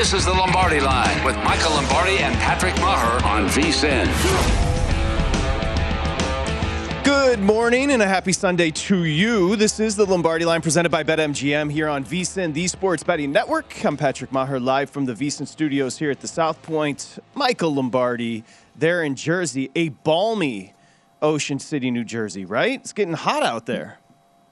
This is the Lombardi Line with Michael Lombardi and Patrick Maher on VSIN. Good morning and a happy Sunday to you. This is the Lombardi Line presented by BetMGM here on VSIN, the Sports Betting Network. I'm Patrick Maher live from the VSIN studios here at the South Point. Michael Lombardi there in Jersey, a balmy Ocean City, New Jersey, right? It's getting hot out there.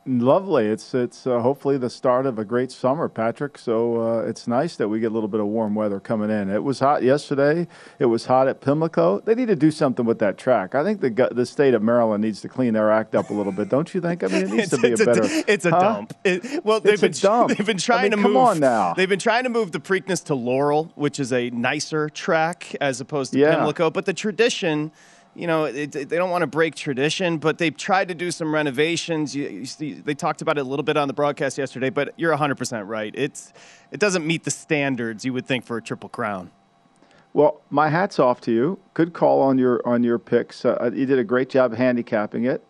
Lovely. It's it's uh, hopefully the start of a great summer, Patrick. So uh, it's nice that we get a little bit of warm weather coming in. It was hot yesterday. It was hot at Pimlico. They need to do something with that track. I think the the state of Maryland needs to clean their act up a little bit. Don't you think? I mean, it needs to be a better. It's a huh? dump. It, well, they've it's been they've been trying I mean, to come move. on now. They've been trying to move the Preakness to Laurel, which is a nicer track as opposed to Yeah. Pimlico. But the tradition you know, it, they don't want to break tradition, but they've tried to do some renovations. You, you see, they talked about it a little bit on the broadcast yesterday, but you're 100% right. It's it doesn't meet the standards you would think for a triple crown. Well, my hat's off to you. Good call on your on your picks. Uh, you did a great job handicapping it.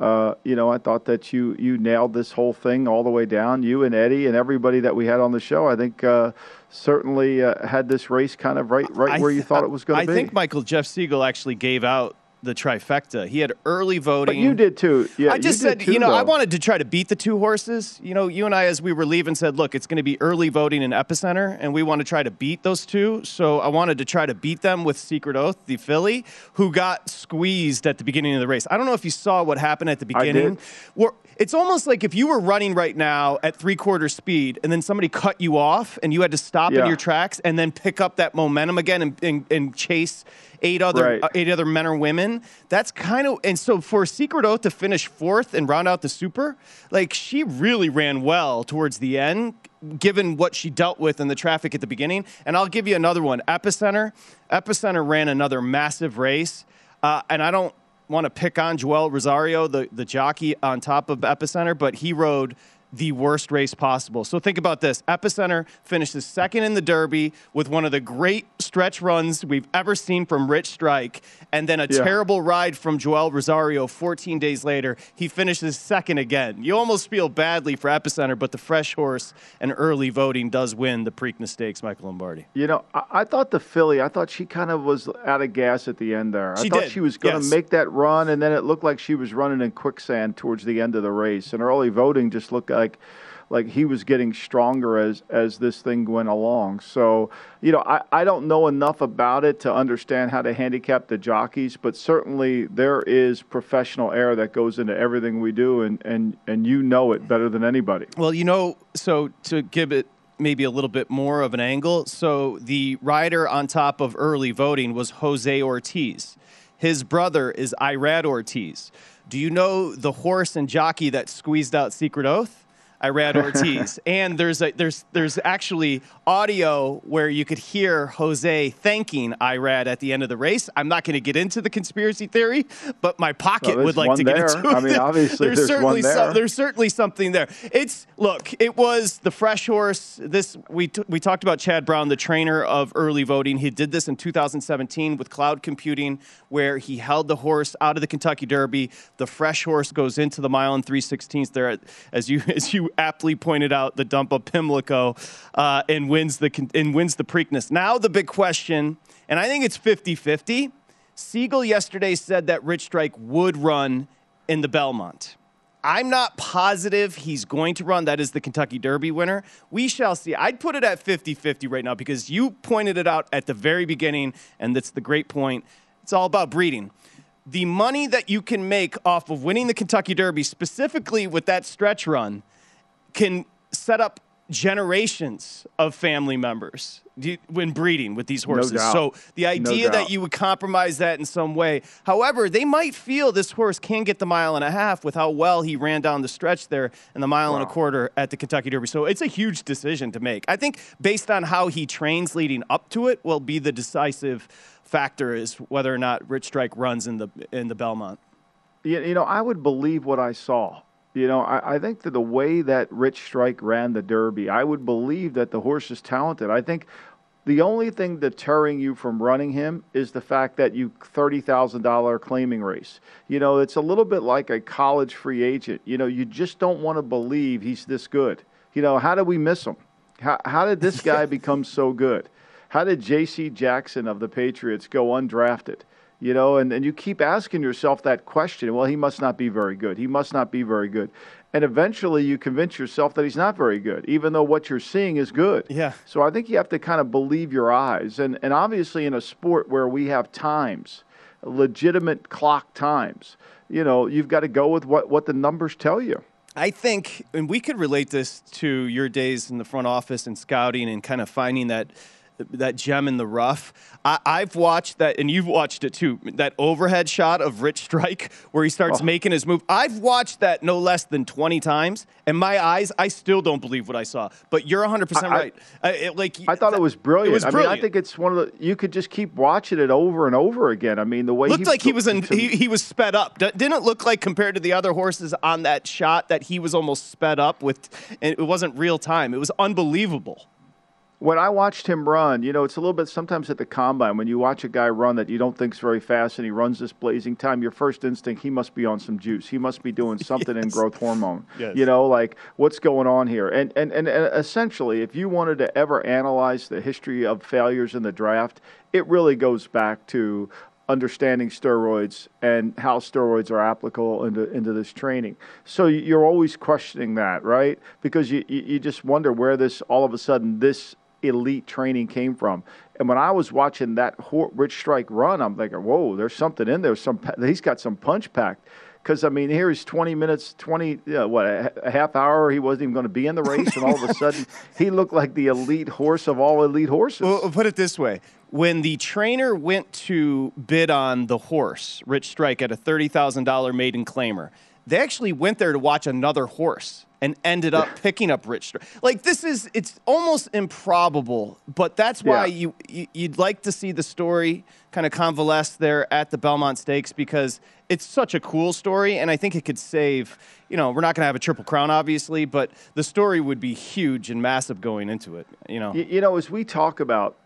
Uh, you know, I thought that you you nailed this whole thing all the way down. You and Eddie and everybody that we had on the show, I think, uh, certainly uh, had this race kind of right right where you thought it was going to be. I think Michael Jeff Siegel actually gave out the trifecta. He had early voting. but you did too. Yeah, I just you said, too, you know, I wanted to try to beat the two horses. You know, you and I, as we were leaving, said, look, it's going to be early voting in Epicenter, and we want to try to beat those two. So I wanted to try to beat them with Secret Oath, the filly, who got squeezed at the beginning of the race. I don't know if you saw what happened at the beginning. I did. beginning. It's almost like if you were running right now at three quarter speed, and then somebody cut you off, and you had to stop in your tracks and then pick up that momentum again and, and, and chase eight other Right. uh, eight other men or women. That's kind of and so for Secret Oath to finish fourth and round out the super, like she really ran well towards the end, given what she dealt with in the traffic at the beginning. And I'll give you another one. Epicenter, Epicenter ran another massive race, uh, and I don't want to pick on Joel Rosario, the the jockey on top of Epicenter, but he rode the worst race possible. So think about this. Epicenter finishes second in the Derby with one of the great stretch runs we've ever seen from Rich Strike, and then a Yeah. terrible ride from Joel Rosario 14 days later. He finishes second again. You almost feel badly for Epicenter, but the fresh horse and early voting does win the Preakness Stakes, Michael Lombardi. You know, I, I thought the filly. I thought she kind of was out of gas at the end there. I She thought did, she was going to yes. make that run, and then it looked like she was running in quicksand towards the end of the race. And early voting just looked like like he was getting stronger as as this thing went along. So, you know, I, I don't know enough about it to understand how to handicap the jockeys, but certainly there is professional air that goes into everything we do and, and, and you know it better than anybody. Well, you know, so to give it maybe a little bit more of an angle, so the rider on top of early voting was Jose Ortiz. His brother is Irad Ortiz. Do you know the horse and jockey that squeezed out Secret Oath? Irad Ortiz. and there's a, there's there's actually audio where you could hear Jose thanking Irad at the end of the race. I'm not going to get into the conspiracy theory, but my pocket well, would like to there. get into it. I mean, obviously there's, there's certainly there. Some, there's certainly something there. It's look, it was the fresh horse. This we t- we talked about Chad Brown, the trainer of early voting. He did this in 2017 with cloud computing, where he held the horse out of the Kentucky Derby. The fresh horse goes into the mile and three sixteenths there, at, as you as you aptly pointed out, the dump of Pimlico, uh, and wins the and wins the Preakness. Now the big question, and I think it's 50-50. Siegel yesterday said that Rich Strike would run in the Belmont. I'm not positive he's going to run. That is the Kentucky Derby winner. We shall see. I'd put it at 50 50 right now because you pointed it out at the very beginning, and that's the great point. It's all about breeding. The money that you can make off of winning the Kentucky Derby, specifically with that stretch run, can set up generations of family members when breeding with these horses. No so the idea no that you would compromise that in some way. However, they might feel this horse can get the mile and a half with how well he ran down the stretch there and the mile wow. and a quarter at the Kentucky Derby. So it's a huge decision to make. I think based on how he trains leading up to it will be the decisive factor is whether or not Rich Strike runs in the in the Belmont. You know, I would believe what I saw. You know, I, I, think that the way that Rich Strike ran the Derby, I would believe that the horse is talented. I think the only thing deterring you from running him is the fact that you thirty thousand dollar claiming race. You know, it's a little bit like a college free agent. You know, you just don't want to believe he's this good. You know, how did we miss him? How, how did this guy become so good? How did J.C. Jackson of the Patriots go undrafted? You know, and, and you keep asking yourself that question. Well, he must not be very good. He must not be very good. And eventually you convince yourself that he's not very good, even though what you're seeing is good. Yeah. So I think you have to kind of believe your eyes. And, and obviously, in a sport where we have times, legitimate clock times, you know, you've got to go with what, what the numbers tell you. I think, and we could relate this to your days in the front office and scouting and kind of finding that that gem in the rough. I, have watched that, and you've watched it too. That overhead shot of Rich Strike where he starts oh. making his move. I've watched that no less than twenty times, and my eyes, I still don't believe what I saw. But you're 100 percent right. I, it, like I thought it was brilliant. It was brilliant. I mean, I think it's one of the. You could just keep watching it over and over again. I mean, the way looked he like he was in, he, he was sped up. Didn't it look like compared to the other horses on that shot that he was almost sped up with? And it wasn't real time. It was unbelievable when I watched him run, you know, it's a little bit sometimes at the combine when you watch a guy run that you don't think's very fast and he runs this blazing time. Your first instinct, he must be on some juice. He must be doing something yes. in growth hormone. Yes. You know, like what's going on here? And, and and and essentially, if you wanted to ever analyze the history of failures in the draft, it really goes back to understanding steroids and how steroids are applicable into, into this training. So you're always questioning that, right? Because you, you just wonder where this, all of a sudden, this elite training came from. And when I was watching that Rich Strike run, I'm thinking, whoa, there's something in there. Some he's got some punch packed. Because I mean, here he's 20 minutes, 20 what a, half hour. He wasn't even going to be in the race, and all of a sudden, he looked like the elite horse of all elite horses. Well, put it this way: when the trainer went to bid on the horse, Rich Strike, at a thirty thousand dollar maiden claimer, they actually went there to watch another horse and ended up picking up Rich. Like this is it's almost improbable, but that's why yeah. you, you would like to see the story kind of convalesce there at the Belmont Stakes because it's such a cool story, and I think it could save. You know, we're not going to have a triple crown, obviously, but the story would be huge and massive going into it. You know, you, you know, as we talk about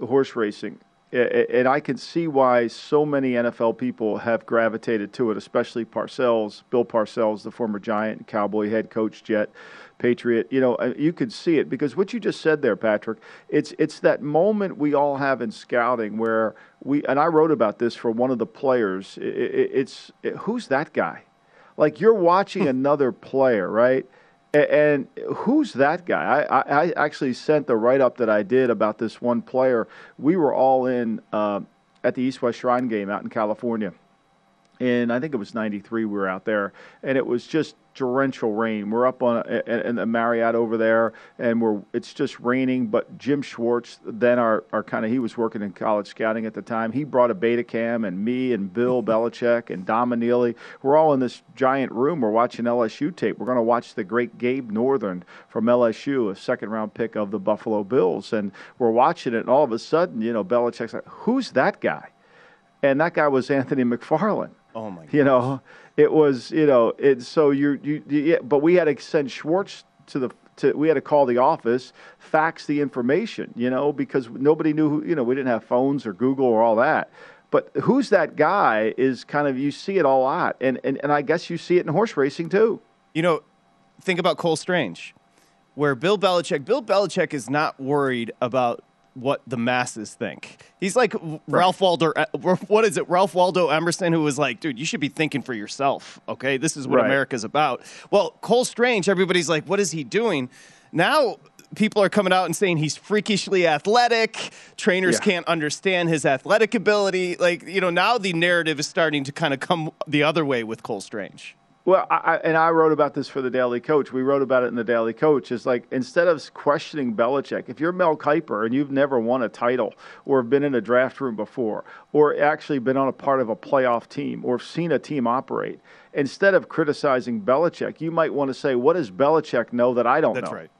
horse racing, and I can see why so many NFL people have gravitated to it, especially Parcells, Bill Parcells, the former Giant, Cowboy head coach, Jet, Patriot. You know, uh, you could see it because what you just said there, Patrick. It's it's that moment we all have in scouting where we and I wrote about this for one of the players. It, it, it's it, who's that guy? Like you're watching another player, right? And who's that guy? I, I, I actually sent the write up that I did about this one player. We were all in uh, at the East West Shrine game out in California. And I think it was 93 we were out there. And it was just torrential rain. We're up on a, in the Marriott over there, and we're it's just raining. But Jim Schwartz, then our, our kind of he was working in college scouting at the time. He brought a Betacam, and me and Bill Belichick and Dom Anile. We're all in this giant room. We're watching LSU tape. We're going to watch the great Gabe Northern from LSU, a second round pick of the Buffalo Bills, and we're watching it. And all of a sudden, you know, Belichick's like, "Who's that guy?" And that guy was Anthony McFarland. Oh my! You know, it was you know it. So you you, you yeah, but we had to send Schwartz to the. To, we had to call the office, fax the information, you know, because nobody knew who, you know, we didn't have phones or Google or all that. But who's that guy is kind of, you see it a lot. And, and, and I guess you see it in horse racing too. You know, think about Cole Strange, where Bill Belichick, Bill Belichick is not worried about what the masses think. He's like Ralph Waldo, uh, what is it? Ralph Waldo Emerson, who was like, dude, you should be thinking for yourself. Okay. This is what Right. America's about. Well, Cole Strange, everybody's like, what is he doing? Now, people are coming out and saying he's freakishly athletic. Trainers Yeah. can't understand his athletic ability. Like, you know, now the narrative is starting to kind of come the other way with Cole Strange. Well, I, and I wrote about this for the Daily Coach. We wrote about it in the Daily Coach. It's like instead of questioning Belichick, if you're Mel Kiper and you've never won a title or have been in a draft room before or actually been on a part of a playoff team or seen a team operate, instead of criticizing Belichick, you might want to say, what does Belichick know that I don't That's know? right.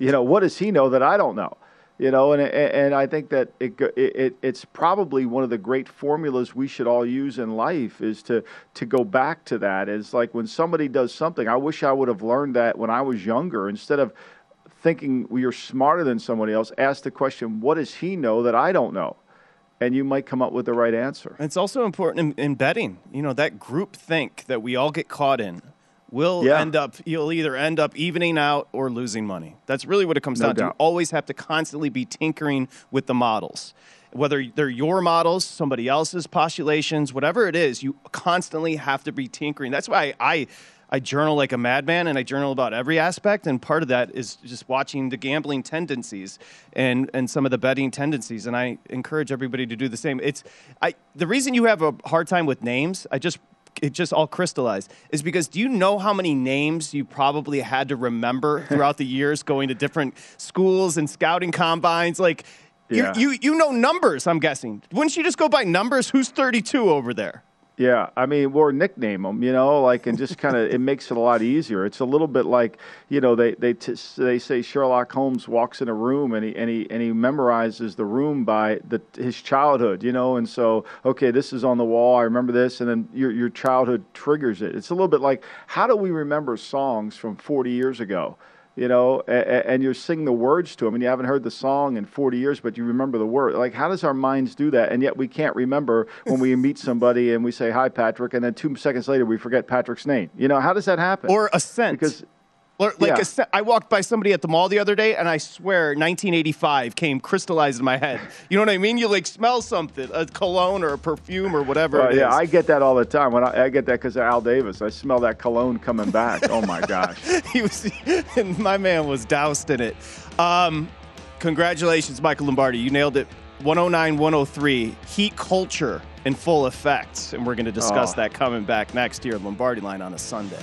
you know, what does he know that I don't know? You know, and and I think that it, it it it's probably one of the great formulas we should all use in life is to to go back to that. It's like when somebody does something, I wish I would have learned that when I was younger. Instead of thinking you're smarter than somebody else, ask the question, what does he know that I don't know? And you might come up with the right answer. It's also important in, in betting. You know, that group think that we all get caught in will Yeah. end up, you'll either end up evening out or losing money. That's really what it comes No down to. You always have to constantly be tinkering with the models. Whether they're your models, somebody else's postulations, whatever it is, you constantly have to be tinkering. That's why I, I journal like a madman and I journal about every aspect. And part of that is just watching the gambling tendencies and, and some of the betting tendencies. And I encourage everybody to do the same. It's I, the reason you have a hard time with names, I just it just all crystallized is because do you know how many names you probably had to remember throughout the years going to different schools and scouting combines? Like Yeah. you, you you know numbers i'm guessing. Wouldn't you just go by numbers? Who's 32 over there Yeah, I mean, or nickname them, you know, like, and just kind of it makes it a lot easier. It's a little bit like, you know, they they t- they say Sherlock Holmes walks in a room and he and he and he memorizes the room by the his childhood, you know, and so okay, this is on the wall. I remember this, and then your your childhood triggers it. It's a little bit like how do we remember songs from 40 years ago? You know, and, and you sing the words to them, and you haven't heard the song in 40 years, but you remember the word. Like, how does our minds do that? And yet we can't remember when we meet somebody and we say, Hi, Patrick, and then two seconds later we forget Patrick's name. You know, how does that happen? or a scent because like Yeah. a i walked by somebody at the mall the other day and i swear 1985 came crystallized in my head you know what i mean you like smell something a cologne or a perfume or whatever Uh, it is. yeah, I get that all the time. When I, I get that because of Al Davis, I smell that cologne coming back. oh my gosh! he was, and my man was doused in it. Um, congratulations, Michael Lombardi. You nailed it. 109, 103, heat culture in full effect. And we're going to discuss Oh. that coming back next year, Lombardi line on a Sunday.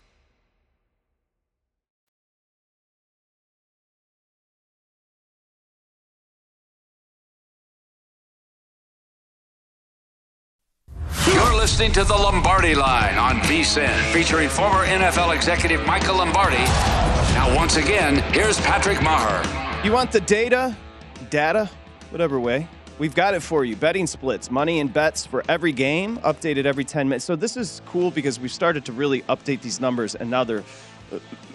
Listening to the Lombardi Line on VSIN, featuring former NFL executive Michael Lombardi. Now, once again, here's Patrick Maher. You want the data, data, whatever way. We've got it for you. Betting splits, money and bets for every game, updated every 10 minutes. So this is cool because we've started to really update these numbers and now they're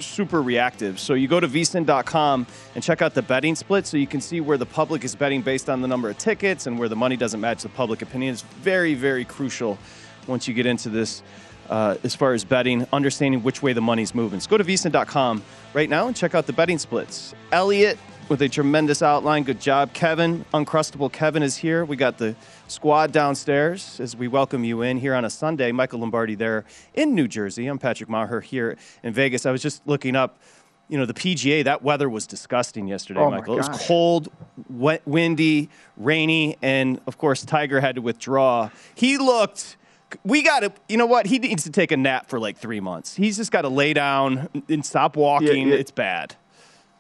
super reactive. So you go to vsin.com and check out the betting split so you can see where the public is betting based on the number of tickets and where the money doesn't match the public opinion. It's very, very crucial once you get into this uh, as far as betting, understanding which way the money's moving. So go to vsin.com right now and check out the betting splits. Elliot with a tremendous outline. Good job. Kevin, Uncrustable Kevin, is here. We got the squad downstairs as we welcome you in here on a Sunday. Michael Lombardi there in New Jersey. I'm Patrick Maher here in Vegas. I was just looking up. You know, the PGA, that weather was disgusting yesterday, Oh, Michael. It was cold, wet, windy, rainy, and of course, Tiger had to withdraw. He looked. We got to, you know what? He needs to take a nap for like three months. He's just got to lay down and stop walking. yeah. It's bad.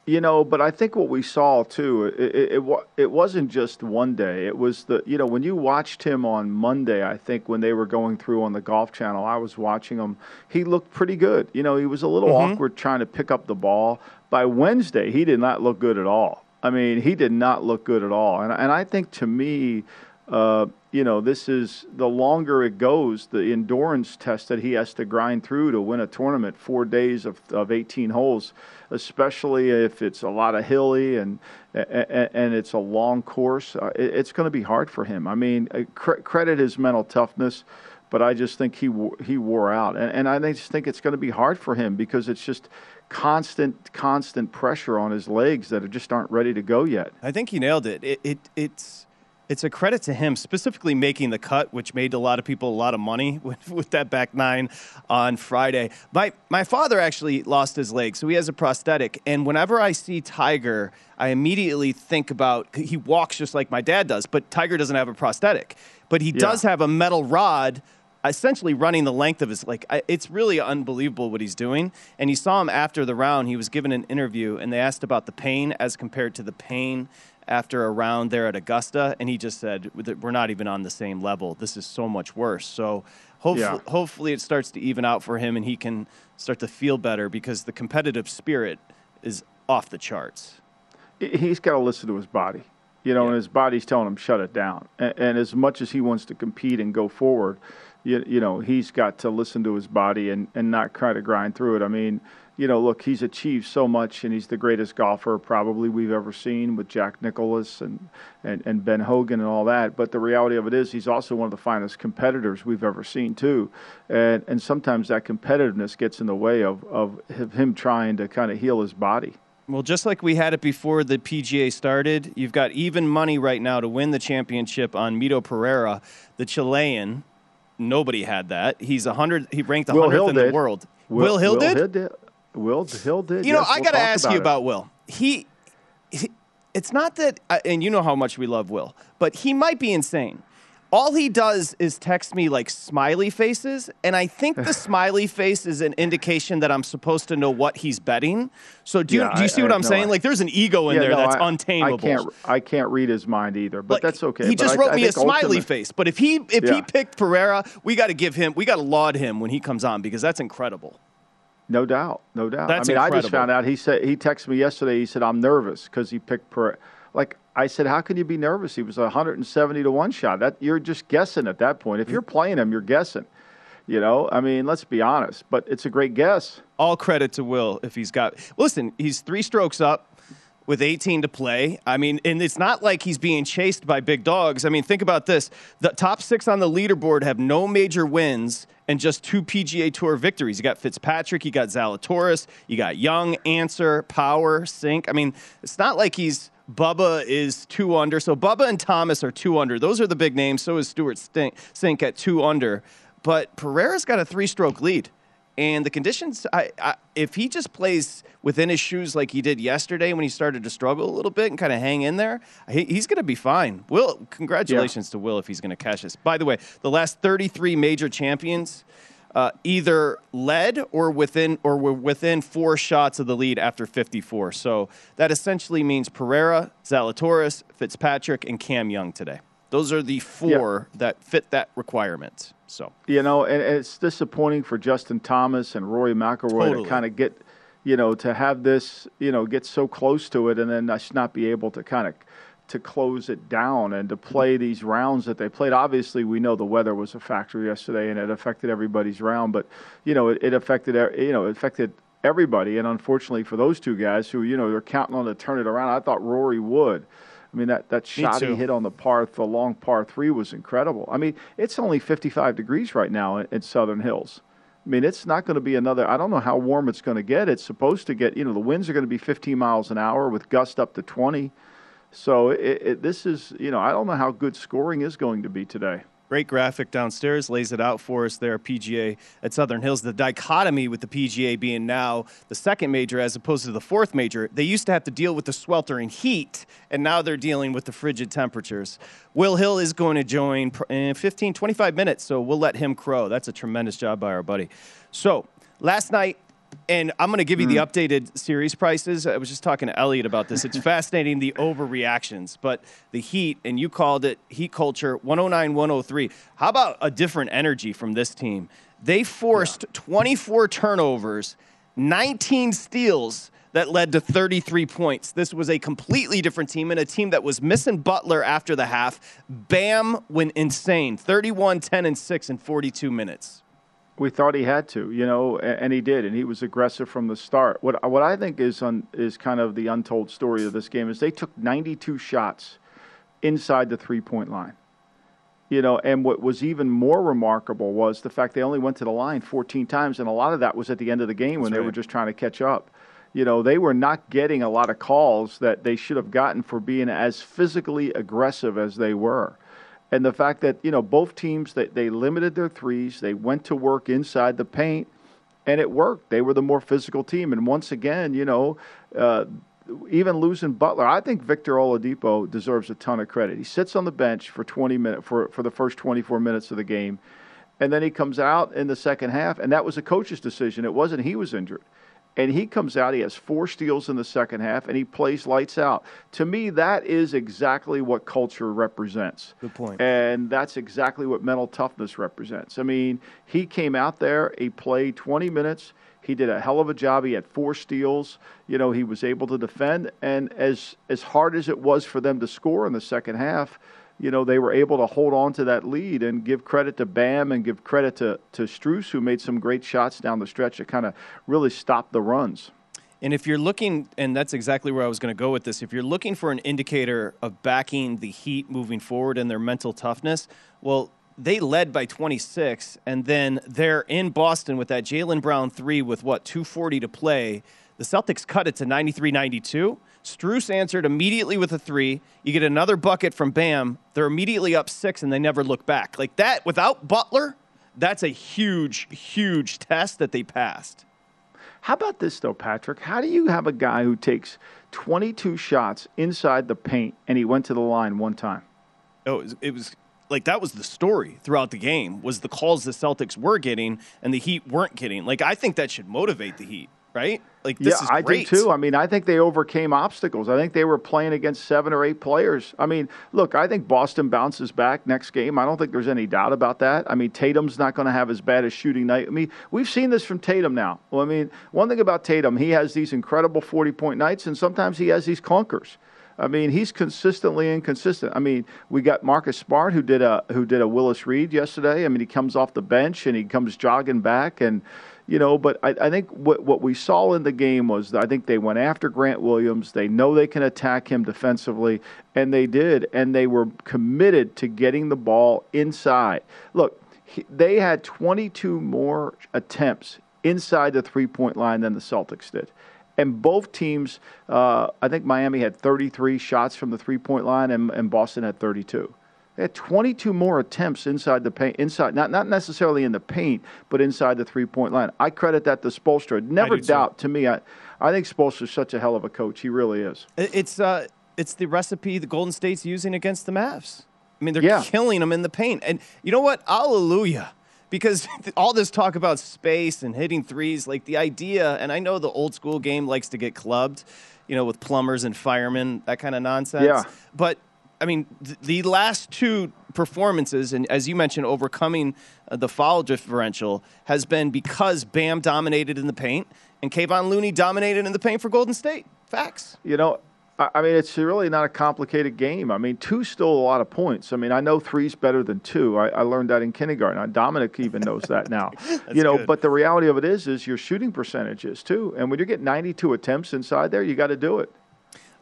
You know, but I think what we saw too, it, it, it, it wasn't just one day. It was the, you know, when you watched him on Monday, I think when they were going through on the Golf Channel, I was watching him. He looked pretty good. You know, he was a little mm-hmm. awkward trying to pick up the ball. By Wednesday, he did not look good at all. I mean, he did not look good at all. And, and I think to me, uh, you know, this is the longer it goes, the endurance test that he has to grind through to win a tournament, four days of, of 18 holes, especially if it's a lot of hilly and and, and it's a long course. Uh, it, it's going to be hard for him. I mean, uh, cr- credit his mental toughness, but I just think he he wore out, and, and I just think it's going to be hard for him because it's just constant constant pressure on his legs that are just aren't ready to go yet. I think he nailed it. It, it it's it's a credit to him specifically making the cut, which made a lot of people a lot of money with, with that back nine on Friday. My my father actually lost his leg, so he has a prosthetic. And whenever I see Tiger, I immediately think about he walks just like my dad does, but Tiger doesn't have a prosthetic, but he does have a metal rod essentially running the length of his like I- it's really unbelievable what he's doing and you saw him after the round he was given an interview and they asked about the pain as compared to the pain after a round there at augusta and he just said that we're not even on the same level this is so much worse so hopefully, Yeah. hopefully it starts to even out for him and he can start to feel better because the competitive spirit is off the charts he- he's got to listen to his body. You know, and his body's telling him shut it down. And, and as much as he wants to compete and go forward, you, you know, he's got to listen to his body and, and not try to grind through it. I mean, you know, look, he's achieved so much, and he's the greatest golfer probably we've ever seen with Jack Nicklaus and, and, and Ben Hogan and all that. But the reality of it is, he's also one of the finest competitors we've ever seen, too. And, and sometimes that competitiveness gets in the way of, of him trying to kind of heal his body. Well, just like we had it before the PGA started, you've got even money right now to win the championship on Mito Pereira, the Chilean. Nobody had that. He's a hundred. He ranked Will 100th Hill in the world. Will, Hill did? did. Will Hill did. You know, yes, I we'll got to ask about you it. about Will. He, he- it's not that, and you know how much we love Will, but he might be insane. All he does is text me like smiley faces, and I think the smiley face is an indication that I'm supposed to know what he's betting. So do you, Yeah, do you I- see I what have I'm no saying? idea. Like there's an ego in Yeah, there no, that's I- untamable. I can't. I can't read his mind either, but that's okay. He just I- wrote I me a smiley ultimate- face. But if he if he picked Pereira, we got to give him we got to laud him when he comes on because that's incredible. No doubt, no doubt. That's I mean, I just found out. He said he texted me yesterday. He said I'm nervous because he picked per. Like I said, how can you be nervous? He was a 170 to one shot. That you're just guessing at that point. If you're playing him, you're guessing. You know, I mean, let's be honest. But it's a great guess. All credit to Will if he's got. Listen, he's three strokes up with 18 to play. I mean, and it's not like he's being chased by big dogs. I mean, think about this: the top six on the leaderboard have no major wins and just two PGA Tour victories. You got Fitzpatrick, you got Zalatoris, you got Young, Ancer, Power, Cink. I mean, it's not like he's. Bubba is two under. So Bubba and Thomas are two under. Those are the big names. So is Stink, Cink at two under. But Pereira's got a three stroke lead. And the conditions, I, I, if he just plays within his shoes like he did yesterday when he started to struggle a little bit and kind of hang in there, he, he's going to be fine. Will, congratulations to Will if he's going to catch this. By the way, the last 33 major champions uh, either led or within or were within four shots of the lead after 54. So that essentially means Pereira, Zalatoris, Fitzpatrick, and Cam Young today. Those are the four that fit that requirement. So You know, and, and it's disappointing for Justin Thomas and Rory McIlroy Totally. to kind of get, you know, to have this, you know, get so close to it and then us not be able to kind of to close it down and to play these rounds that they played. Obviously, we know the weather was a factor yesterday and it affected everybody's round, but you know, it, it affected you know, it affected everybody. And unfortunately for those two guys who you know they're counting on to turn it around, I thought Rory would. I mean that that shot he hit on the par, the long par three was incredible. I mean, it's only 55 degrees right now in, in Southern Hills. I mean, it's not going to be another. I don't know how warm it's going to get. It's supposed to get. You know, the winds are going to be 15 miles an hour with gust up to 20. So it, it, this is. You know, I don't know how good scoring is going to be today. Great graphic downstairs lays it out for us there, PGA at Southern Hills. The dichotomy with the PGA being now the second major as opposed to the fourth major. They used to have to deal with the sweltering heat, and now they're dealing with the frigid temperatures. Will Hill is going to join in 15, 25 minutes, so we'll let him crow. That's a tremendous job by our buddy. So last night, and I'm going to give you the hmm. updated series prices. I was just talking to Elliot about this. It's fascinating the overreactions, but the heat, and you called it heat culture 109 103. How about a different energy from this team? They forced 24 turnovers, 19 steals that led to 33 points. This was a completely different team and a team that was missing Butler after the half. Bam went insane 31, 10, and 6 in 42 minutes. We thought he had to, you know, and he did, and he was aggressive from the start. What what I think is un, is kind of the untold story of this game is they took 92 shots inside the three point line. You know, and what was even more remarkable was the fact they only went to the line 14 times, and a lot of that was at the end of the game when That's they were just trying to catch up. You know, they were not getting a lot of calls that they should have gotten for being as physically aggressive as they were. And the fact that, you know, both teams they, they limited their threes, they went to work inside the paint, and it worked. They were the more physical team. And once again, you know, uh, even losing Butler, I think Victor Oladipo deserves a ton of credit. He sits on the bench for 20 minutes for, for the first 24 minutes of the game, and then he comes out in the second half, and that was a coach's decision. It wasn't he was injured. And he comes out, he has four steals in the second half, and he plays lights out. To me, that is exactly what culture represents. Good point. And that's exactly what mental toughness represents. I mean, he came out there, he played 20 minutes. He did a hell of a job. He had four steals. You know, he was able to defend. And as as hard as it was for them to score in the second half, you know, they were able to hold on to that lead and give credit to Bam and give credit to, to Strus, who made some great shots down the stretch that kind of really stopped the runs. And if you're looking, and that's exactly where I was going to go with this, if you're looking for an indicator of backing the Heat moving forward and their mental toughness, well, they led by 26, and then they're in Boston with that Jaylen Brown three with what, 240 to play. The Celtics cut it to 93 92. Strus answered immediately with a three. You get another bucket from Bam. They're immediately up six, and they never look back. Like that, without Butler, that's a huge, huge test that they passed. How about this though, Patrick? How do you have a guy who takes 22 shots inside the paint and he went to the line one time? Oh, it was, it was like that was the story throughout the game was the calls the Celtics were getting and the Heat weren't getting. Like I think that should motivate the Heat, right? Like this yeah, is I great. do too. I mean, I think they overcame obstacles. I think they were playing against seven or eight players. I mean, look, I think Boston bounces back next game. I don't think there's any doubt about that. I mean, Tatum's not going to have as bad a shooting night. I mean, we've seen this from Tatum now. Well, I mean, one thing about Tatum, he has these incredible 40 point nights, and sometimes he has these clunkers. I mean, he's consistently inconsistent. I mean, we got Marcus Smart who did a who did a Willis Reed yesterday. I mean, he comes off the bench and he comes jogging back and you know, but I, I think what what we saw in the game was I think they went after Grant Williams. They know they can attack him defensively, and they did, and they were committed to getting the ball inside. Look, he, they had 22 more attempts inside the three point line than the Celtics did. And both teams, uh, I think Miami had 33 shots from the three point line, and, and Boston had 32. They had 22 more attempts inside the paint, inside not not necessarily in the paint, but inside the three point line. I credit that to Spoelstra. Never doubt to me. I, I think Spoelstra's such a hell of a coach. He really is. It's uh, it's the recipe the Golden State's using against the Mavs. I mean, they're Yeah. killing them in the paint, and you know what? Hallelujah. Because all this talk about space and hitting threes, like the idea, and I know the old school game likes to get clubbed, you know, with plumbers and firemen, that kind of nonsense. Yeah. But I mean, th- the last two performances, and as you mentioned, overcoming uh, the foul differential has been because Bam dominated in the paint and Kevon Looney dominated in the paint for Golden State. Facts. You know, I I mean, it's really not a complicated game. I mean, two still a lot of points. I mean, I know three's better than two. I, I learned that in kindergarten. Uh, Dominic even knows that now. you know, good. but the reality of it is, is your shooting percentages too. And when you get 92 attempts inside there, you got to do it.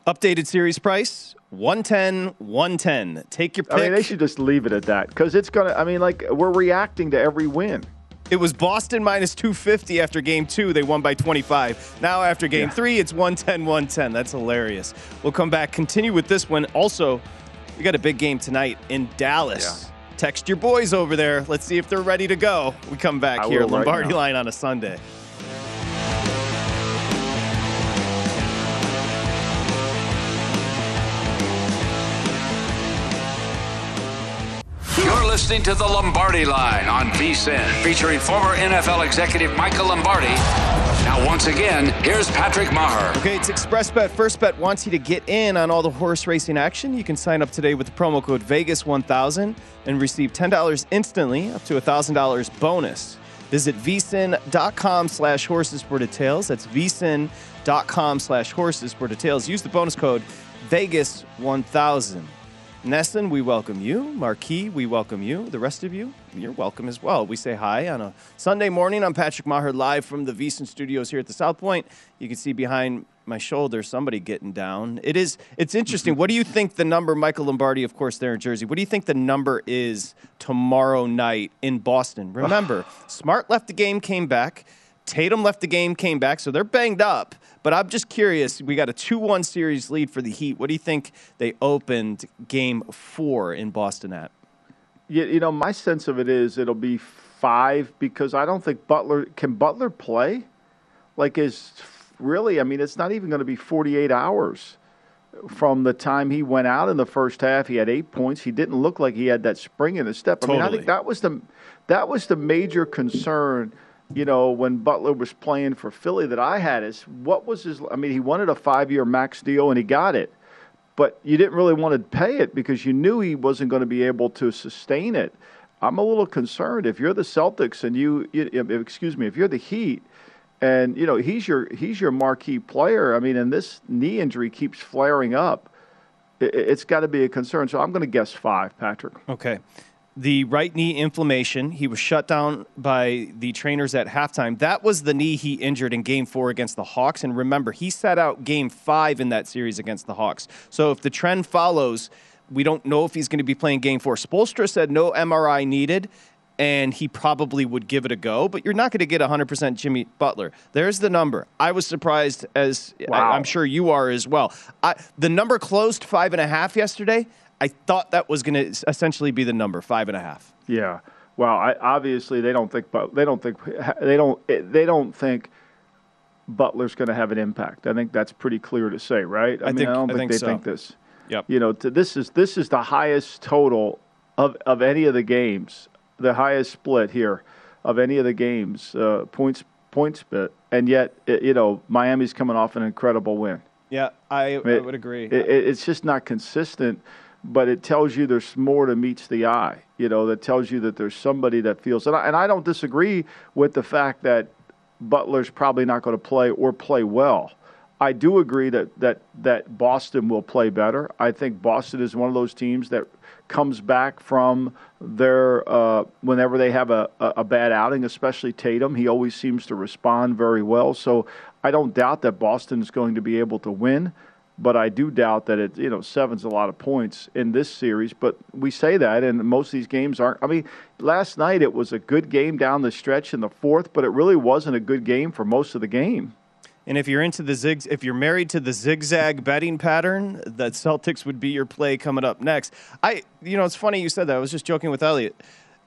Updated series price 110 110. Take your pick. I mean, they should just leave it at that because it's gonna. I mean, like we're reacting to every win. It was Boston minus 250 after game two. They won by 25. Now, after game three, it's 110 110. That's hilarious. We'll come back, continue with this one. Also, we got a big game tonight in Dallas. Text your boys over there. Let's see if they're ready to go. We come back I here, will right Lombardi line on a Sunday. Listening to the Lombardi Line on VSIN, featuring former NFL executive Michael Lombardi. Now, once again, here's Patrick Maher. Okay, it's XpressBet. First Bet wants you to get in on all the horse racing action. You can sign up today with the promo code Vegas1000 and receive $10 instantly, up to $1,000 bonus. Visit vsin.com slash horses for details. That's vsin.com slash horses for details. Use the bonus code Vegas1000. Nesson, we welcome you. Marquis, we welcome you. The rest of you, you're welcome as well. We say hi on a Sunday morning. I'm Patrick Maher live from the VSiN studios here at the South Point. You can see behind my shoulder somebody getting down. It is it's interesting. Mm-hmm. What do you think the number Michael Lombardi, of course, there in Jersey. What do you think the number is tomorrow night in Boston? Remember, Smart left the game, came back. Tatum left the game, came back, so they're banged up. But I'm just curious. We got a 2 1 series lead for the Heat. What do you think they opened game four in Boston at? You, you know, my sense of it is it'll be five because I don't think Butler can Butler play. Like, is really? I mean, it's not even going to be 48 hours from the time he went out in the first half. He had eight points. He didn't look like he had that spring in his step. I mean, I think that was the that was the major concern. You know, when Butler was playing for Philly, that I had is what was his? I mean, he wanted a five-year max deal and he got it but you didn't really want to pay it because you knew he wasn't going to be able to sustain it. I'm a little concerned if you're the Celtics and you, you excuse me, if you're the Heat and you know he's your he's your marquee player. I mean, and this knee injury keeps flaring up. It, it's got to be a concern. So I'm going to guess five, Patrick. Okay. The right knee inflammation. He was shut down by the trainers at halftime. That was the knee he injured in game four against the Hawks. And remember, he sat out game five in that series against the Hawks. So if the trend follows, we don't know if he's going to be playing game four. Spoelstra said no MRI needed, and he probably would give it a go, but you're not going to get 100% Jimmy Butler. There's the number. I was surprised, as Wow. I, am sure you are as well. I, the number closed five and a half yesterday. I thought that was going to essentially be the number, five and a half. Yeah. Well, I, obviously they don't think, but they don't think they don't they don't think Butler's going to have an impact. I think that's pretty clear to say, right? I mean, think- I don't I think, think they so. think this. Yep. You know, to, this is this is the highest total of of any of the games, the highest split here of any of the games, uh, points point split, and yet it, you know Miami's coming off an incredible win. Yeah, I, I would agree. It- it's just not consistent, but it tells you there's more to meets the eye. You know, that tells you that there's somebody that feels, and I, and I don't disagree with the fact that Butler's probably not going to play or play well. I do agree that, that, that Boston will play better. I think Boston is one of those teams that comes back from their uh, whenever they have a, a, a bad outing, especially Tatum. He always seems to respond very well. So I don't doubt that Boston is going to be able to win, but I do doubt that it you know seven's a lot of points in this series. But we say that, and most of these games aren't. I mean, last night it was a good game down the stretch in the fourth, but it really wasn't a good game for most of the game. And if you're into the zigs, if you're married to the zigzag betting pattern, that Celtics would be your play coming up next. I, you know, it's funny you said that. I was just joking with Elliot.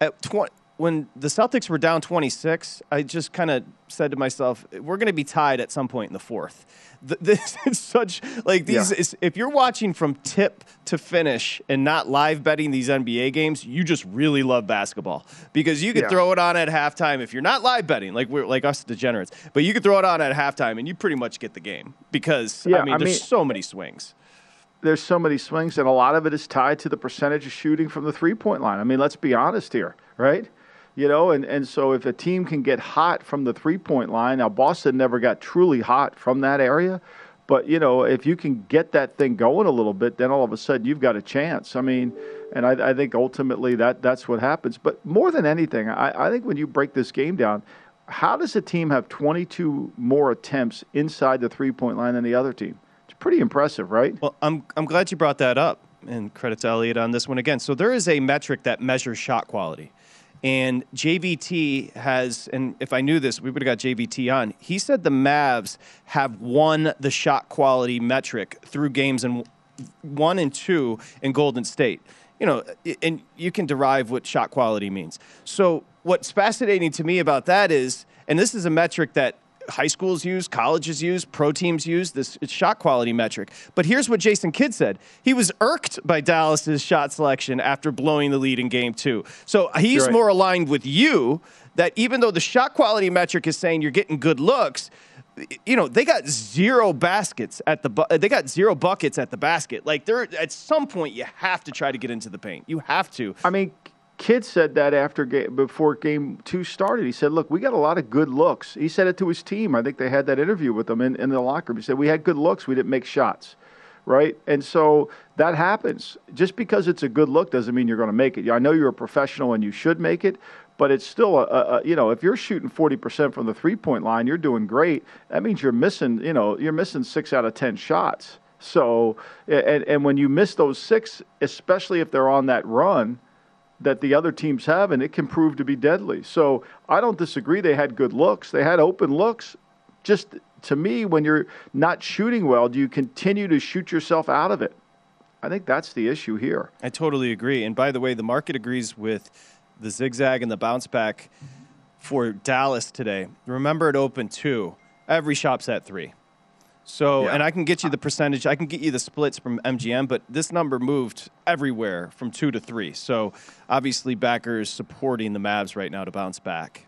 At tw- when the Celtics were down 26, I just kind of said to myself, "We're going to be tied at some point in the fourth. Th- This is such like these. Yeah. Is, if you're watching from tip to finish and not live betting these NBA games, you just really love basketball because you could Yeah. throw it on at halftime if you're not live betting, like we're like us degenerates. But you could throw it on at halftime and you pretty much get the game because Yeah, I mean, I there's mean- so many swings. there's so many swings, and a lot of it is tied to the percentage of shooting from the three point line. I mean, let's be honest here, right? You know, and, and so if a team can get hot from the three point line, now Boston never got truly hot from that area, but you know, if you can get that thing going a little bit, then all of a sudden you've got a chance. I mean, and I, I think ultimately that that's what happens. But more than anything, I, I think when you break this game down, how does a team have 22 more attempts inside the three point line than the other team? It's pretty impressive, right? Well, I'm I'm glad you brought that up, and credit to Elliot on this one again. So there is a metric that measures shot quality, and JVT has, and if I knew this, we would have got JVT on. He said the Mavs have won the shot quality metric through games in one and two in Golden State. You know, and you can derive what shot quality means. So what's fascinating to me about that is, and this is a metric that high schools use, colleges use, pro teams use this shot quality metric. But here's what Jason Kidd said: he was irked by Dallas's shot selection after blowing the lead in Game Two. So he's right. more aligned with you that even though the shot quality metric is saying you're getting good looks. You know they got zero baskets at the bu- they got zero buckets at the basket. Like there, at some point, you have to try to get into the paint. You have to. I mean, Kidd said that after game, before game two started. He said, "Look, we got a lot of good looks." He said it to his team. I think they had that interview with them in, in the locker room. He said, "We had good looks. We didn't make shots." Right, and so that happens. Just because it's a good look doesn't mean you're going to make it. I know you're a professional and you should make it, but it's still a, a, you know if you're shooting 40% from the three point line, you're doing great. That means you're missing you know you're missing six out of ten shots. So and and when you miss those six, especially if they're on that run, that the other teams have, and it can prove to be deadly. So I don't disagree. They had good looks. They had open looks. Just to me, when you're not shooting well, do you continue to shoot yourself out of it? I think that's the issue here. I totally agree. And by the way, the market agrees with the zigzag and the bounce back for Dallas today. Remember, it opened two. Every shop's at three. So, Yeah. and I can get you the uh, percentage. I can get you the splits from MGM, but this number moved everywhere from two to three. So, obviously, backers supporting the Mavs right now to bounce back.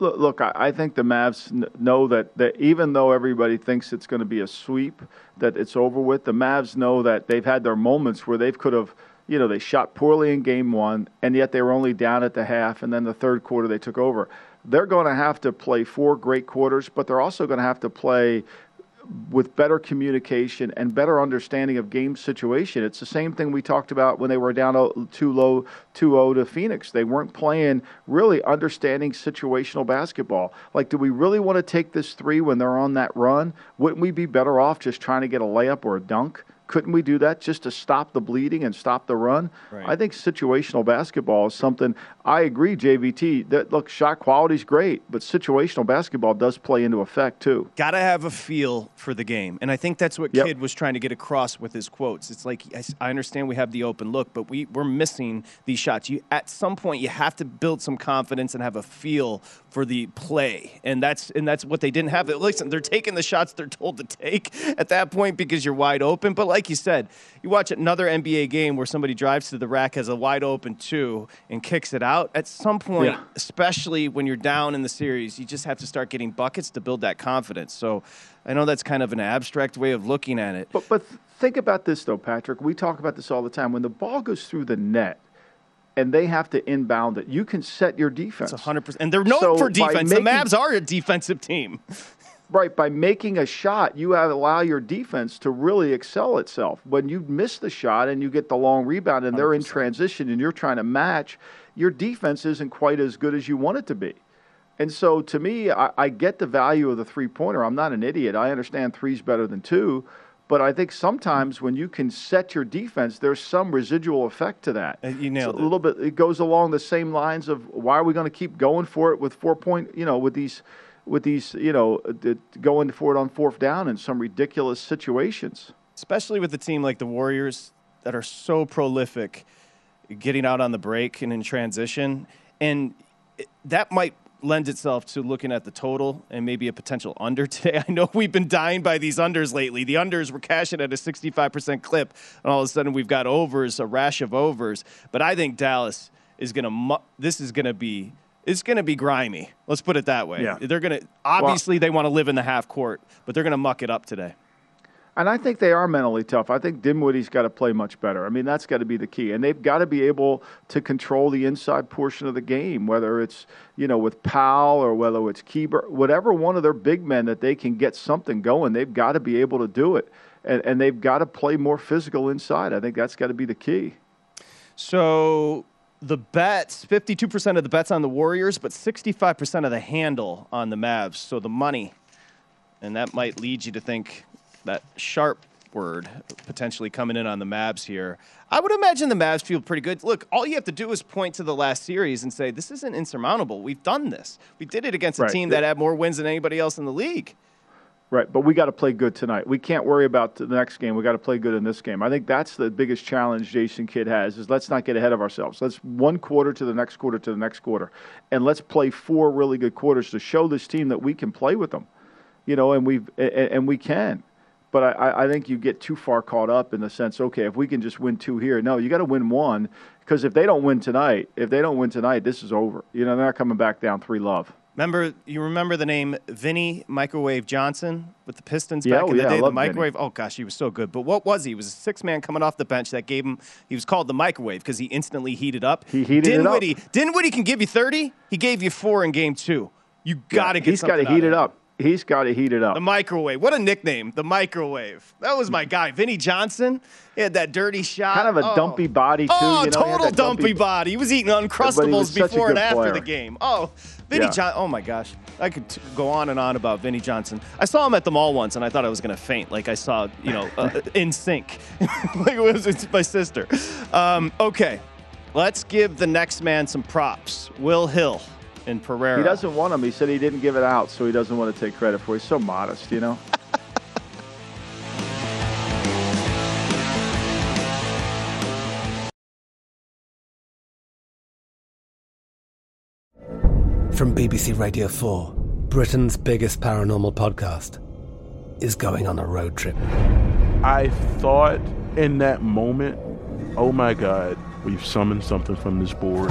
Look, look I, think the Mavs know that, that even though everybody thinks it's going to be a sweep, that it's over with, the Mavs know that they've had their moments where they've could have, you know, they shot poorly in game one, and yet they were only down at the half, and then the third quarter they took over. They're going to have to play four great quarters, but they're also going to have to play with better communication and better understanding of game situation. It's the same thing we talked about when they were down too low 2-0 to Phoenix. They weren't playing really understanding situational basketball. Like, do we really want to take this three when they're on that run? Wouldn't we be better off just trying to get a layup or a dunk? Couldn't we do that just to stop the bleeding and stop the run? Right. I think situational basketball is something. I agree, JVT. That look, shot quality is great, but situational basketball does play into effect too. Got to have a feel for the game. And I think that's what Yep. Kidd was trying to get across with his quotes. It's like, I understand we have the open look, but we, we're missing these shots. You At some point, you have to build some confidence and have a feel for the play. And that's, and that's what they didn't have. Listen, they're taking the shots they're told to take at that point because you're wide open. But like you said, you watch another NBA game where somebody drives to the rack, has a wide open two, and kicks it out. At some point, Yeah. especially when you're down in the series, you just have to start getting buckets to build that confidence. So I know that's kind of an abstract way of looking at it. But but think about this though, Patrick. We talk about this all the time. When the ball goes through the net and they have to inbound it, you can set your defense. It's 100%. And they're known So for defense. making- the Mavs are a defensive team. Right, by making a shot, you have, allow your defense to really excel itself. When you miss the shot and you get the long rebound and they're in transition and you're trying to match, your defense isn't quite as good as you want it to be. And so to me, I, I get the value of the three pointer. I'm not an idiot. I understand three's better than two. But I think sometimes when you can set your defense, there's some residual effect to that. Uh, you nailed it. a little bit. It goes along the same lines of why are we going to keep going for it with four point? You know, with these, with these, you know, uh, going for it on fourth down in some ridiculous situations. especially with a team like the Warriors that are so prolific getting out on the break and in transition. And that might lend itself to looking at the total and maybe a potential under today. I know we've been dying by these unders lately. The unders were cashing at a 65% clip, and all of a sudden we've got overs, a rash of overs. But I think Dallas is going to, this is going to be. It's going to be grimy. Let's put it that way. Yeah. They're going to obviously they want to live in the half court, but they're going to muck it up today. And I think they are mentally tough. I think Dinwiddie's got to play much better. I mean, that's got to be the key. And they've got to be able to control the inside portion of the game, whether it's, you know, with Powell or whether it's Kleber, whatever one of their big men that they can get something going, they've got to be able to do it. And, and they've got to play more physical inside. I think that's got to be the key. So the bets, 52% of the bets on the Warriors, but 65% of the handle on the Mavs. So the money. And that might lead you to think that sharp word potentially coming in on the Mavs here. I would imagine the Mavs feel pretty good. Look, all you have to do is point to the last series and say, this isn't insurmountable. We've done this. We did it against a Right. team that had more wins than anybody else in the league. Right, but we got to play good tonight. We can't worry about the next game. We got to play good in this game. I think that's the biggest challenge Jason Kidd has is let's not get ahead of ourselves. Let's one quarter to the next quarter to the next quarter, and let's play four really good quarters to show this team that we can play with them. You know, and we and, we can. But I, I think you get too far caught up in the sense, okay, if we can just win two here, no, you got to win one because if they don't win tonight, if they don't win tonight, this is over. You know, they're not coming back down three love. Remember, you remember the name Vinny Microwave Johnson with the Pistons Yeah, back oh, in the yeah, day? The love Vinny. microwave. Oh gosh, he was so good. But what was he? He was a six man coming off the bench that gave him. He was called the microwave because he instantly heated up. He heated it up. Dinwiddie, Dinwiddie can give you thirty. He gave you four in game two. You got to get. He's got to heat it up. He's got to heat it up. The microwave. What a nickname. The microwave. That was my guy. Vinny Johnson. He had that dirty shot. Kind of a Oh. dumpy body, too, Oh, you know, total dumpy, dumpy- body. He was eating Uncrustables was before and after player. the game. Oh, Vinny Yeah. John. Oh my gosh, I could t- go on and on about Vinny Johnson. I saw him at the mall once, and I thought I was gonna faint. Like I saw, you know, uh, in sync. like it was it's my sister. Um, okay, let's give the next man some props. Will Hill in Pereira. He doesn't want him. He said he didn't give it out, so he doesn't want to take credit for it. He's so modest, you know? From BBC Radio 4, Britain's biggest paranormal podcast is going on a road trip. I thought in that moment, oh my God, we've summoned something from this board.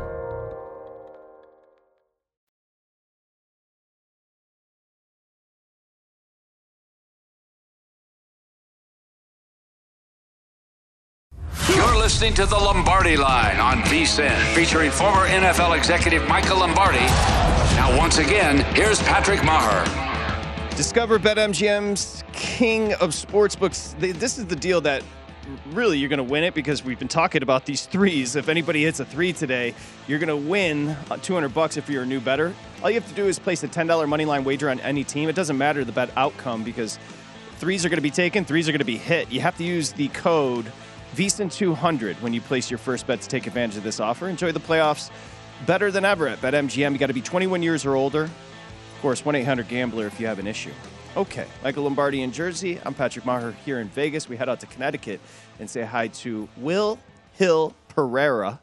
Listening to the Lombardi Line on VSIN, featuring former NFL executive Michael Lombardi. Now, once again, here's Patrick Maher. Discover BetMGM's king of sportsbooks. This is the deal that really you're going to win it because we've been talking about these threes. If anybody hits a three today, you're going to win uh, 200 bucks if you're a new better. All you have to do is place a $10 money line wager on any team. It doesn't matter the bet outcome because threes are going to be taken, threes are going to be hit. You have to use the code VSIN200 when you place your first bet to take advantage of this offer. Enjoy the playoffs better than ever at BetMGM. You got to be 21 years or older. Of course, 1 800 Gambler if you have an issue. Okay, Michael Lombardi in Jersey. I'm Patrick Maher here in Vegas. We head out to Connecticut and say hi to Will Hill Pereira.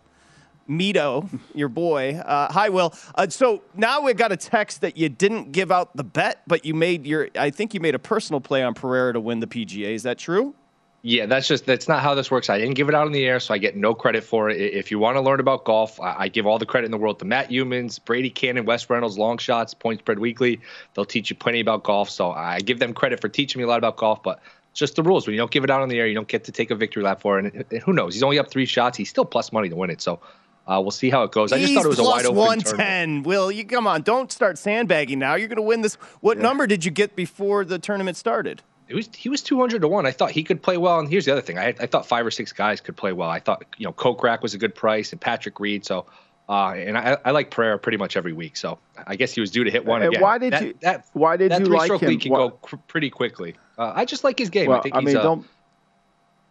Mito, your boy. Uh, hi, Will. Uh, so now we got a text that you didn't give out the bet, but you made your, I think you made a personal play on Pereira to win the PGA. Is that true? Yeah, that's just that's not how this works. I didn't give it out in the air, so I get no credit for it. If you want to learn about golf, I, give all the credit in the world to Matt Youmans, Brady Cannon, Wes Reynolds, Long Shots, Point Spread Weekly. They'll teach you plenty about golf, so I give them credit for teaching me a lot about golf. But just the rules. When you don't give it out in the air, you don't get to take a victory lap for it. And, and who knows? He's only up three shots. He's still plus money to win it. So uh, we'll see how it goes. I just He's thought it was a wide open one tournament. Will you come on? Don't start sandbagging now. You're going to win this. What number did you get before the tournament started? It was he was two hundred to one. I thought he could play well. And here's the other thing: I, I thought five or six guys could play well. I thought you know Kokrak was a good price and Patrick Reed. So uh, and I, I like Pereira pretty much every week. So I guess he was due to hit one And again. why did that, you- That, why did that you like three-stroke him? lead can Why- go cr- pretty quickly. Uh, I just like his game. Well, I think I he's mean, uh, don't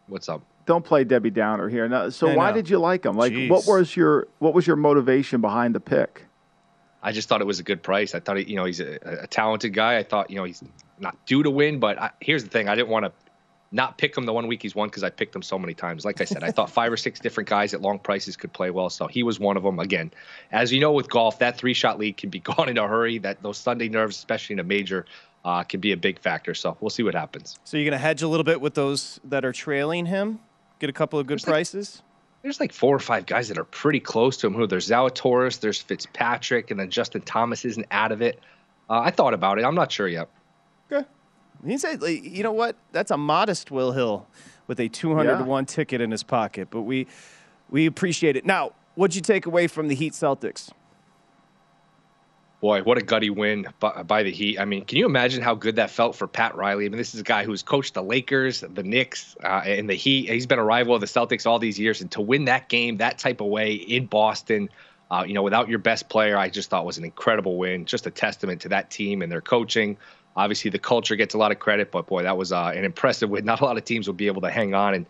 what's up. don't play Debbie Downer here. Now, so I why know. did you like him? Like, Jeez. what was your what was your motivation behind the pick? I just thought it was a good price. I thought, he, you know, he's a, a talented guy. I thought, you know, he's not due to win, but I, here's the thing: I didn't want to not pick him the one week he's won because I picked him so many times. Like I said, I thought five or six different guys at long prices could play well, so he was one of them. Again, as you know with golf, that three shot lead can be gone in a hurry. That those Sunday nerves, especially in a major, uh, can be a big factor. So we'll see what happens. So you're going to hedge a little bit with those that are trailing him. Get a couple of good prices. There's like four or five guys that are pretty close to him. Who there's Zalatoris, there's Fitzpatrick, and then Justin Thomas isn't out of it. Uh, I thought about it. I'm not sure yet. Okay. He said, like, you know what? That's a modest Will Hill with a 200 to Yeah. 1 ticket in his pocket, but we we appreciate it. Now, what'd you take away from the Heat Celtics? Boy, what a gutty win by, the Heat. I mean, can you imagine how good that felt for Pat Riley? I mean, this is a guy who's coached the Lakers, the Knicks, uh, and the Heat. He's been a rival of the Celtics all these years. And to win that game that type of way in Boston, uh, you know, without your best player, I just thought was an incredible win. Just a testament to that team and their coaching. Obviously, the culture gets a lot of credit, but boy, that was uh, an impressive win. Not a lot of teams will be able to hang on. And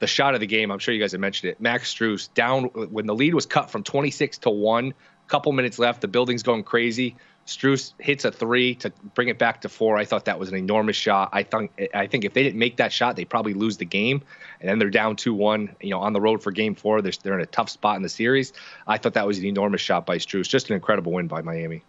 the shot of the game, I'm sure you guys have mentioned it. Max Strus down when the lead was cut from 26 to one. Couple minutes left, the building's going crazy. Strus hits a three to bring it back to four. I thought that was an enormous shot. I think I think if they didn't make that shot, they probably lose the game, and then they're down two one. You know, on the road for Game Four, they're, they're in a tough spot in the series. I thought that was an enormous shot by Strus. Just an incredible win by Miami.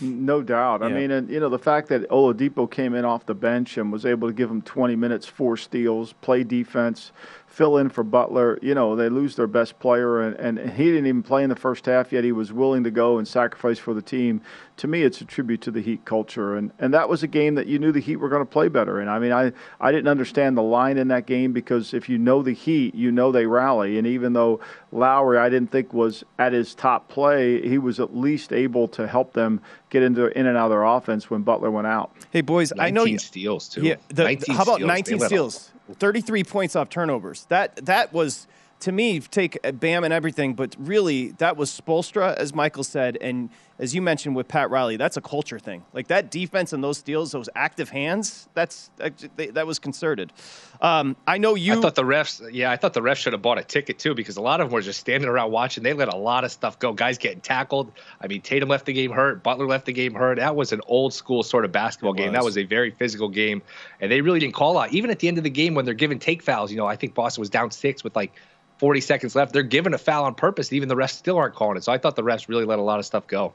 No doubt. I mean, and you know the fact that Oladipo came in off the bench and was able to give him 20 minutes, four steals, play defense, fill in for Butler. You know they lose their best player, and, and he didn't even play in the first half yet. He was willing to go and sacrifice for the team. To me, it's a tribute to the Heat culture, and and that was a game that you knew the Heat were going to play better. And I mean, I I didn't understand the line in that game because if you know the Heat, you know they rally, and even though Lowry I didn't think was at his top play, he was at least able to help them get into in and out of their offense when Butler went out. Hey boys, I know 19 you, steals too. Yeah, the, 19 how about steals. 19 They let steals? 33 points off turnovers. That that was to me take uh, Bam and everything, but really that was Spoelstra, as Michael said, and as you mentioned with Pat Riley, that's a culture thing. Like that defense and those steals, those active hands, that's that, that was concerted. Um, I know you. I thought the refs, yeah, I thought the refs should have bought a ticket too because a lot of them were just standing around watching. They let a lot of stuff go. Guys getting tackled. I mean, Tatum left the game hurt. Butler left the game hurt. That was an old school sort of basketball game. That was a very physical game, and they really didn't call out. Even at the end of the game when they're giving take fouls, you know, I think Boston was down six with like 40 seconds left. They're giving a foul on purpose. and Even the refs still aren't calling it. So I thought the refs really let a lot of stuff go.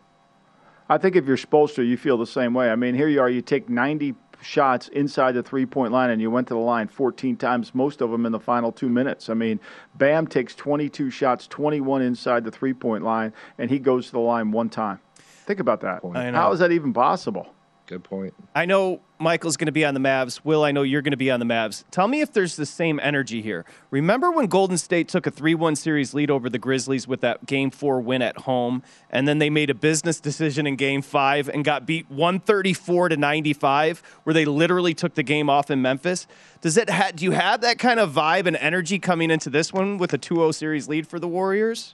I think if you're Spoelstra, you feel the same way. I mean, here you are, you take 90 shots inside the three point line and you went to the line 14 times, most of them in the final two minutes. I mean, Bam takes 22 shots, 21 inside the three point line, and he goes to the line one time. Think about that. How is that even possible? Good point. I know Michael's going to be on the Mavs. Will, I know you're going to be on the Mavs. Tell me if there's the same energy here. Remember when Golden State took a 3 1 series lead over the Grizzlies with that game four win at home, and then they made a business decision in game five and got beat 134 to 95, where they literally took the game off in Memphis? Does it ha- do you have that kind of vibe and energy coming into this one with a 2 0 series lead for the Warriors?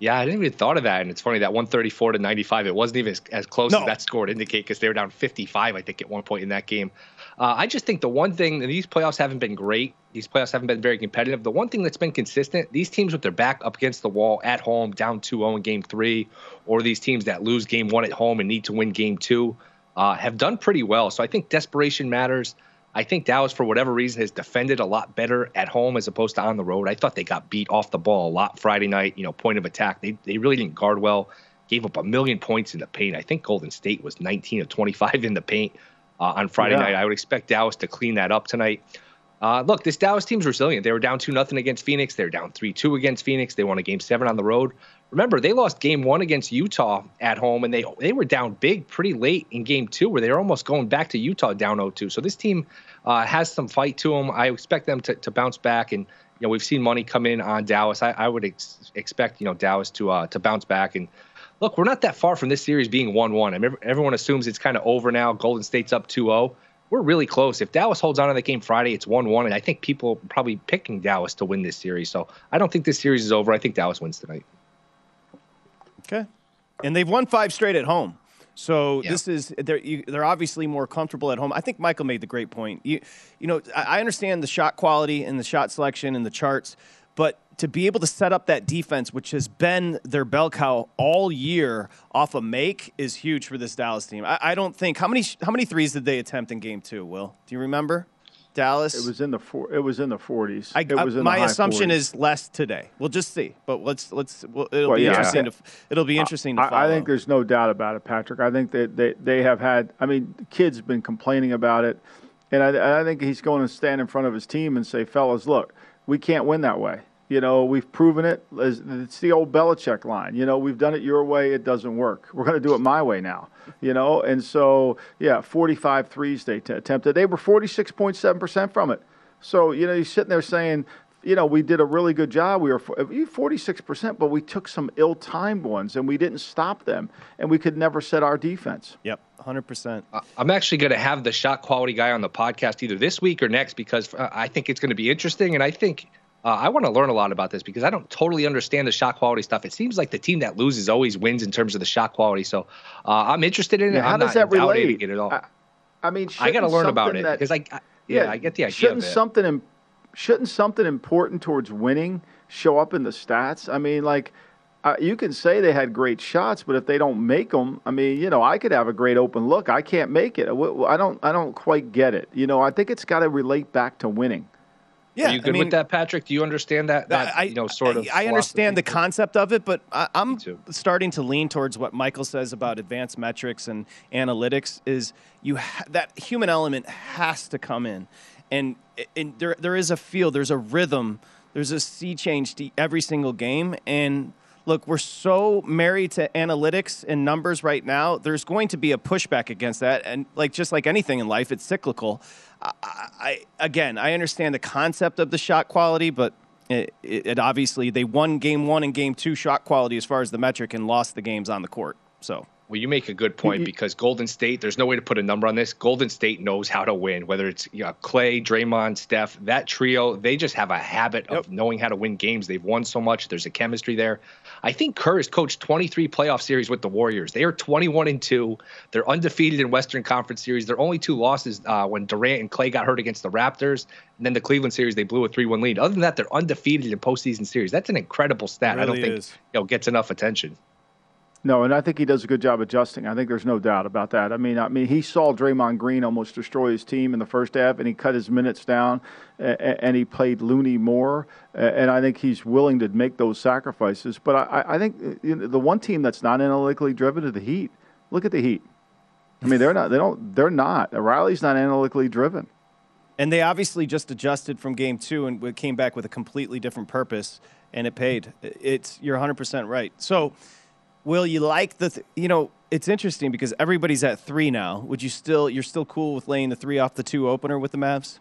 Yeah, I didn't even thought of that, and it's funny that 134 to 95. It wasn't even as, as close No. as that score would indicate because they were down 55, I think, at one point in that game. Uh, I just think the one thing, and these playoffs haven't been great. These playoffs haven't been very competitive. The one thing that's been consistent, these teams with their back up against the wall at home, down 2-0 in Game Three, or these teams that lose Game One at home and need to win Game Two, uh, have done pretty well. So I think desperation matters. I think Dallas, for whatever reason, has defended a lot better at home as opposed to on the road. I thought they got beat off the ball a lot Friday night. You know, point of attack, they they really didn't guard well. Gave up a million points in the paint. I think Golden State was 19 of 25 in the paint uh, on Friday Yeah. night. I would expect Dallas to clean that up tonight. Uh, look, this Dallas team's resilient. They were down two nothing against Phoenix. They were down three two against Phoenix. They won a game seven on the road. Remember, they lost game one against Utah at home, and they they were down big pretty late in game two, where they were almost going back to Utah down 0-2. So this team uh, has some fight to them. I expect them to, to bounce back, and you know we've seen money come in on Dallas. I, I would ex- expect you know Dallas to uh, to bounce back and. Look, we're not that far from this series being 1 1. I mean, everyone assumes it's kind of over now. Golden State's up 2 0 we're really close. If Dallas holds on to that game Friday, it's 1 1. And I think people are probably picking Dallas to win this series. So I don't think this series is over. I think Dallas wins tonight. Okay. And they've won five straight at home. So this is they're you, they're obviously more comfortable at home. I think Michael made the great point. You you know I, I understand the shot quality and the shot selection and the charts, but to be able to set up that defense, which has been their bell cow all year off a make, is huge for this Dallas team. I, I don't think how many how many threes did they attempt in Game Two? Will do you remember? Dallas. It was in the four, it was in the 40s. I, it was in uh, my the high assumption 40s. is less today. We'll just see, but let's let's well, it'll Well, be yeah. interesting to it'll be interesting to I, follow. I think there's no doubt about it, Patrick. I think that they, they have had. I mean, the Kidd's have been complaining about it, and I, I think he's going to stand in front of his team and say, "Fellas, look, we can't win that way. You know, we've proven it. It's it's the old Belichick line. You know, we've done it your way. It doesn't work. We're going to do it my way now. You know, and so yeah, 45 threes they t- attempted. They were 46.7 percent from it. So you know, you're sitting there saying, you know, we did a really good job. We were 46%, but we took some ill-timed ones and we didn't stop them, and we could never set our defense. Yep, 100%. I'm actually going to have the shot quality guy on the podcast either this week or next because uh, I think it's going to be interesting. And I think uh, I want to learn a lot about this because I don't totally understand the shot quality stuff. It seems like the team that loses always wins in terms of the shot quality. So uh, I'm interested in it. How I'm does that relate? It at all. I, I mean, I got to learn about it that- because I, I yeah, I get the idea Shouldn't something shouldn't something important towards winning show up in the stats? I mean, like uh, you can say they had great shots, but if they don't make them, I mean, you know, I could have a great open look. I can't make it. I don't. I don't quite get it. You know, I think it's got to relate back to winning. Yeah, Are you good I mean, with that, Patrick? Do you understand that? that I, you know, sort of. I, I understand the concept of it, but I, am starting to lean towards what Michael says about advanced metrics and analytics. Is you ha- that human element has to come in, and and there there is a feel, there's a rhythm, there's a sea change to every single game, and look, we're so married to analytics and numbers right now. There's going to be a pushback against that, and like just like anything in life, it's cyclical. I, I again, I understand the concept of the shot quality, but it, it, it, obviously they won game one and game two shot quality as far as the metric and lost the games on the court. So well, you make a good point because Golden State, there's no way to put a number on this. Golden State knows how to win, whether it's you know, Clay, Draymond, Steph, that trio, they just have a habit of yep. knowing how to win games. They've won so much. There's a chemistry there. I think Kerr has coached 23 playoff series with the Warriors. They are 21 and 2. They're undefeated in Western Conference series. Their only two losses uh, when Durant and Clay got hurt against the Raptors. And then the Cleveland series, they blew a 3 1 lead. Other than that, they're undefeated in postseason series. That's an incredible stat. Really I don't think is. you know, gets enough attention. No, and I think he does a good job adjusting. I think there's no doubt about that. I mean, I mean, he saw Draymond Green almost destroy his team in the first half, and he cut his minutes down, and he played Looney more. And I think he's willing to make those sacrifices. But I, I think the one team that's not analytically driven is the Heat. Look at the Heat. I mean, they're not. They don't. They're not. Riley's not analytically driven. And they obviously just adjusted from game two and came back with a completely different purpose, and it paid. It's you're 100 percent right. So. Will you like the? Th- you know, it's interesting because everybody's at three now. Would you still? You're still cool with laying the three off the two opener with the Mavs?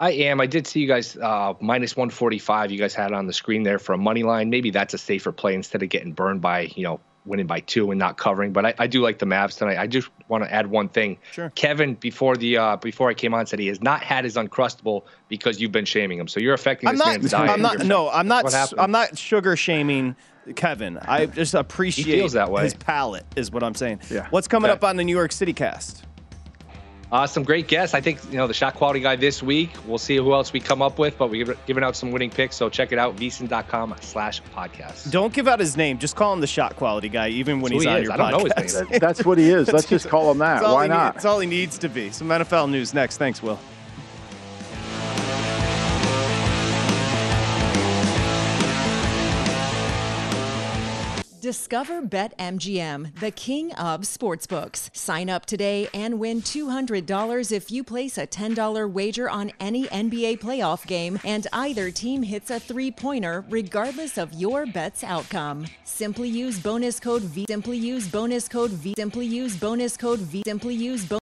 I am. I did see you guys uh, minus 145. You guys had it on the screen there for a money line. Maybe that's a safer play instead of getting burned by you know winning by two and not covering. But I, I do like the Mavs tonight. I just want to add one thing. Sure. Kevin before the uh, before I came on said he has not had his uncrustable because you've been shaming him. So you're affecting this I'm not, man's diet. I'm not. No, I'm not. I'm not sugar shaming Kevin. I just appreciate he feels that way. his palate, is what I'm saying. Yeah. What's coming okay. up on the New York City cast? Uh, some great guests. I think you know the shot quality guy this week. We'll see who else we come up with, but we're giving out some winning picks. So check it out, vsin.com slash podcast. Don't give out his name. Just call him the shot quality guy, even when he's he on is. your I don't podcast. know his name. that's what he is. Let's just call him that. Why not? That's all he needs to be. Some NFL news next. Thanks, Will. Discover BetMGM, the king of sportsbooks. Sign up today and win $200 if you place a $10 wager on any NBA playoff game and either team hits a three pointer, regardless of your bet's outcome. Simply use bonus code V. Simply use bonus code V. Simply use bonus code V. Simply use bonus.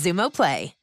Xumo Play.